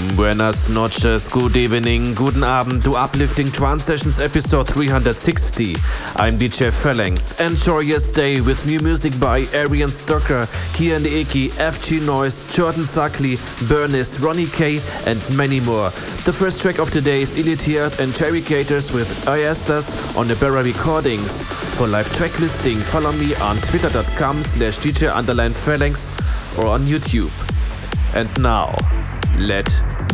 Buenas noches, good evening, guten Abend to Uplifting Trance Sessions episode 360. I'm DJ Phalanx. Enjoy your stay with new music by Eryon Stocker, Kian Eki, FG Noise, Jordan Suckley, Bernis, Ronny K, and many more. The first track of the day is Illitheas and Terry Gaters with Aestas on the Abora Recordings. For live track listing, follow me on twitter.com slash DJ underline Phalanx or on YouTube. And now, let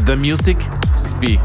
the music speak.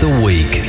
The Week.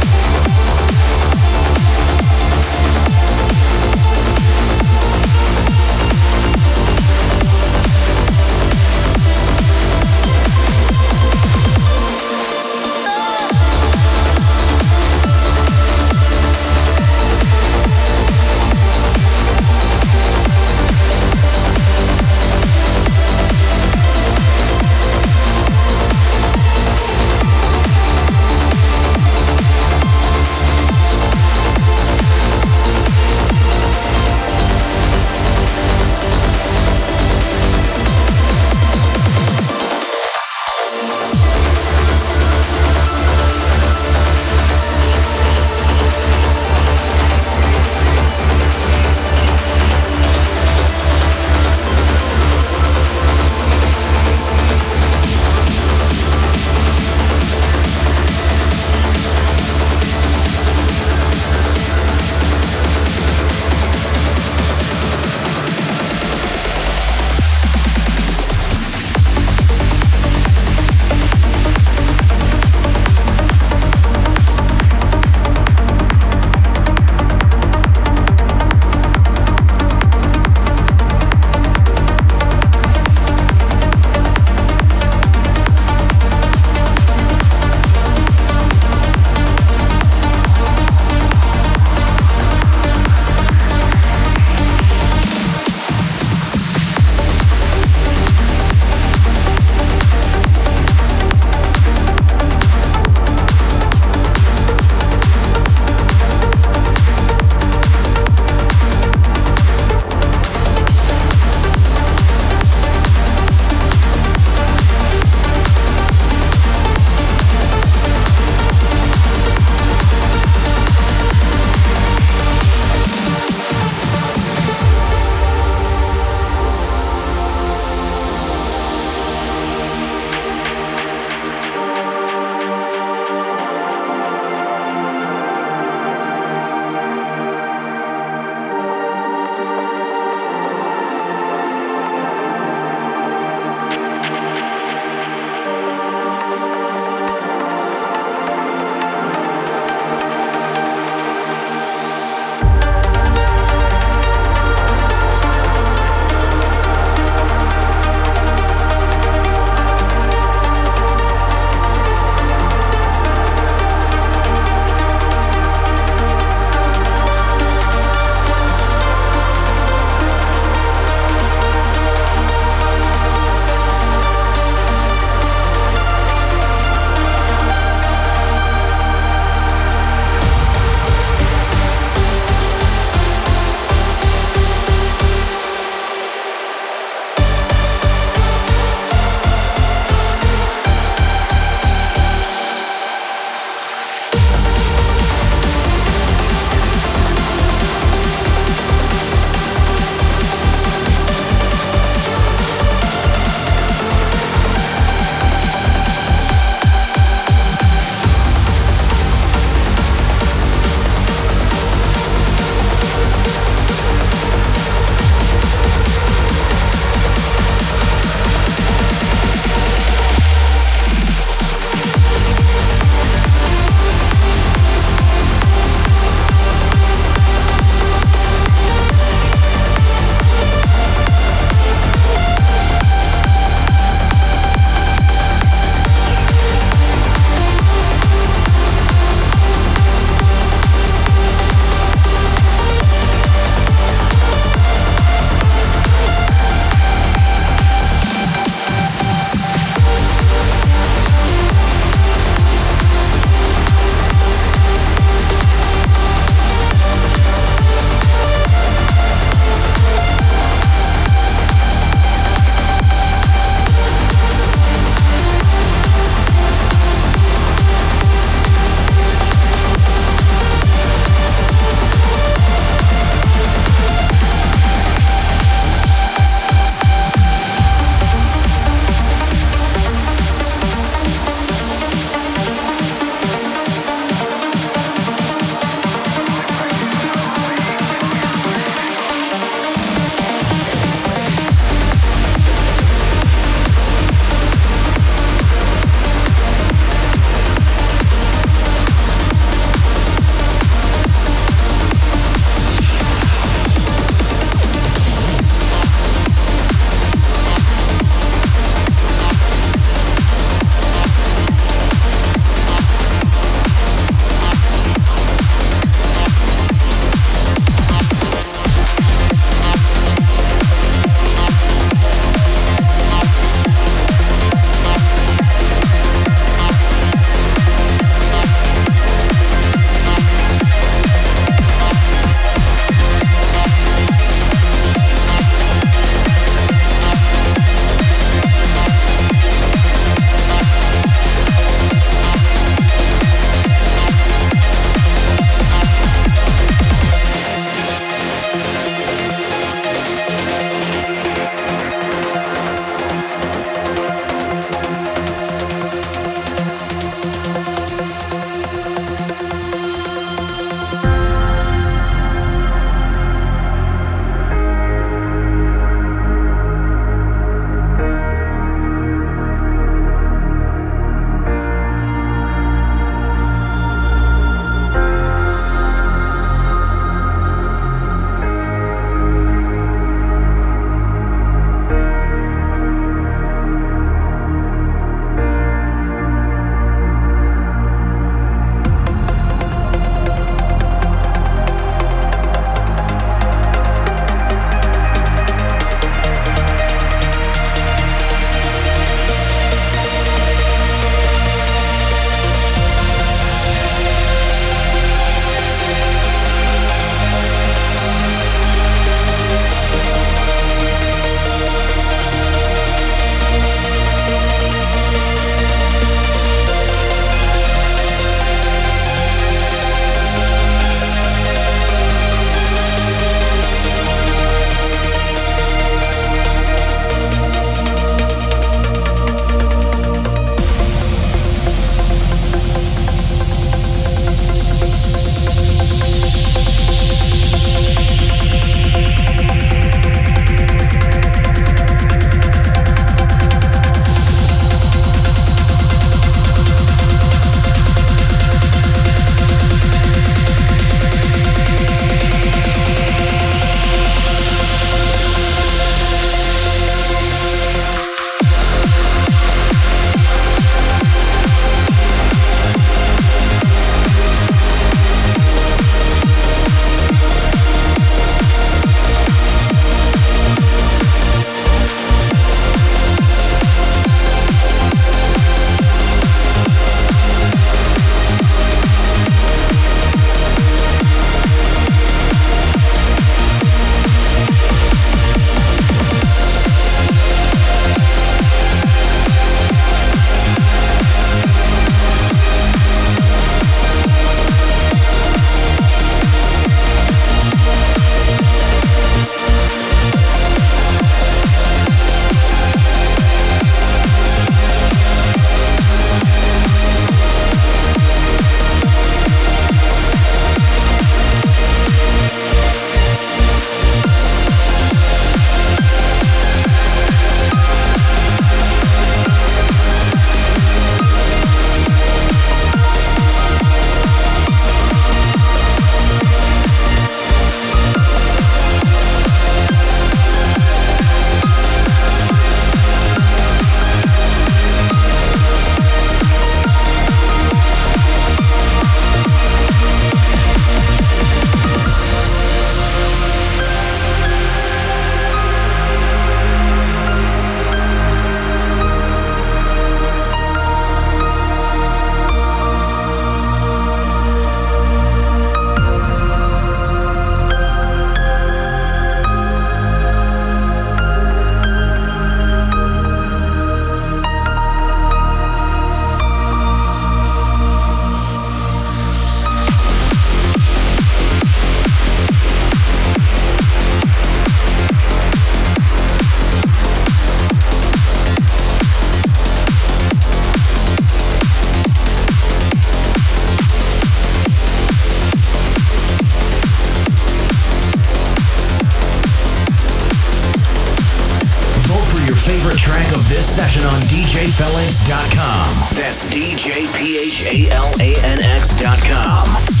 This session on DJPhalanx.com. That's DJPhalanx.com.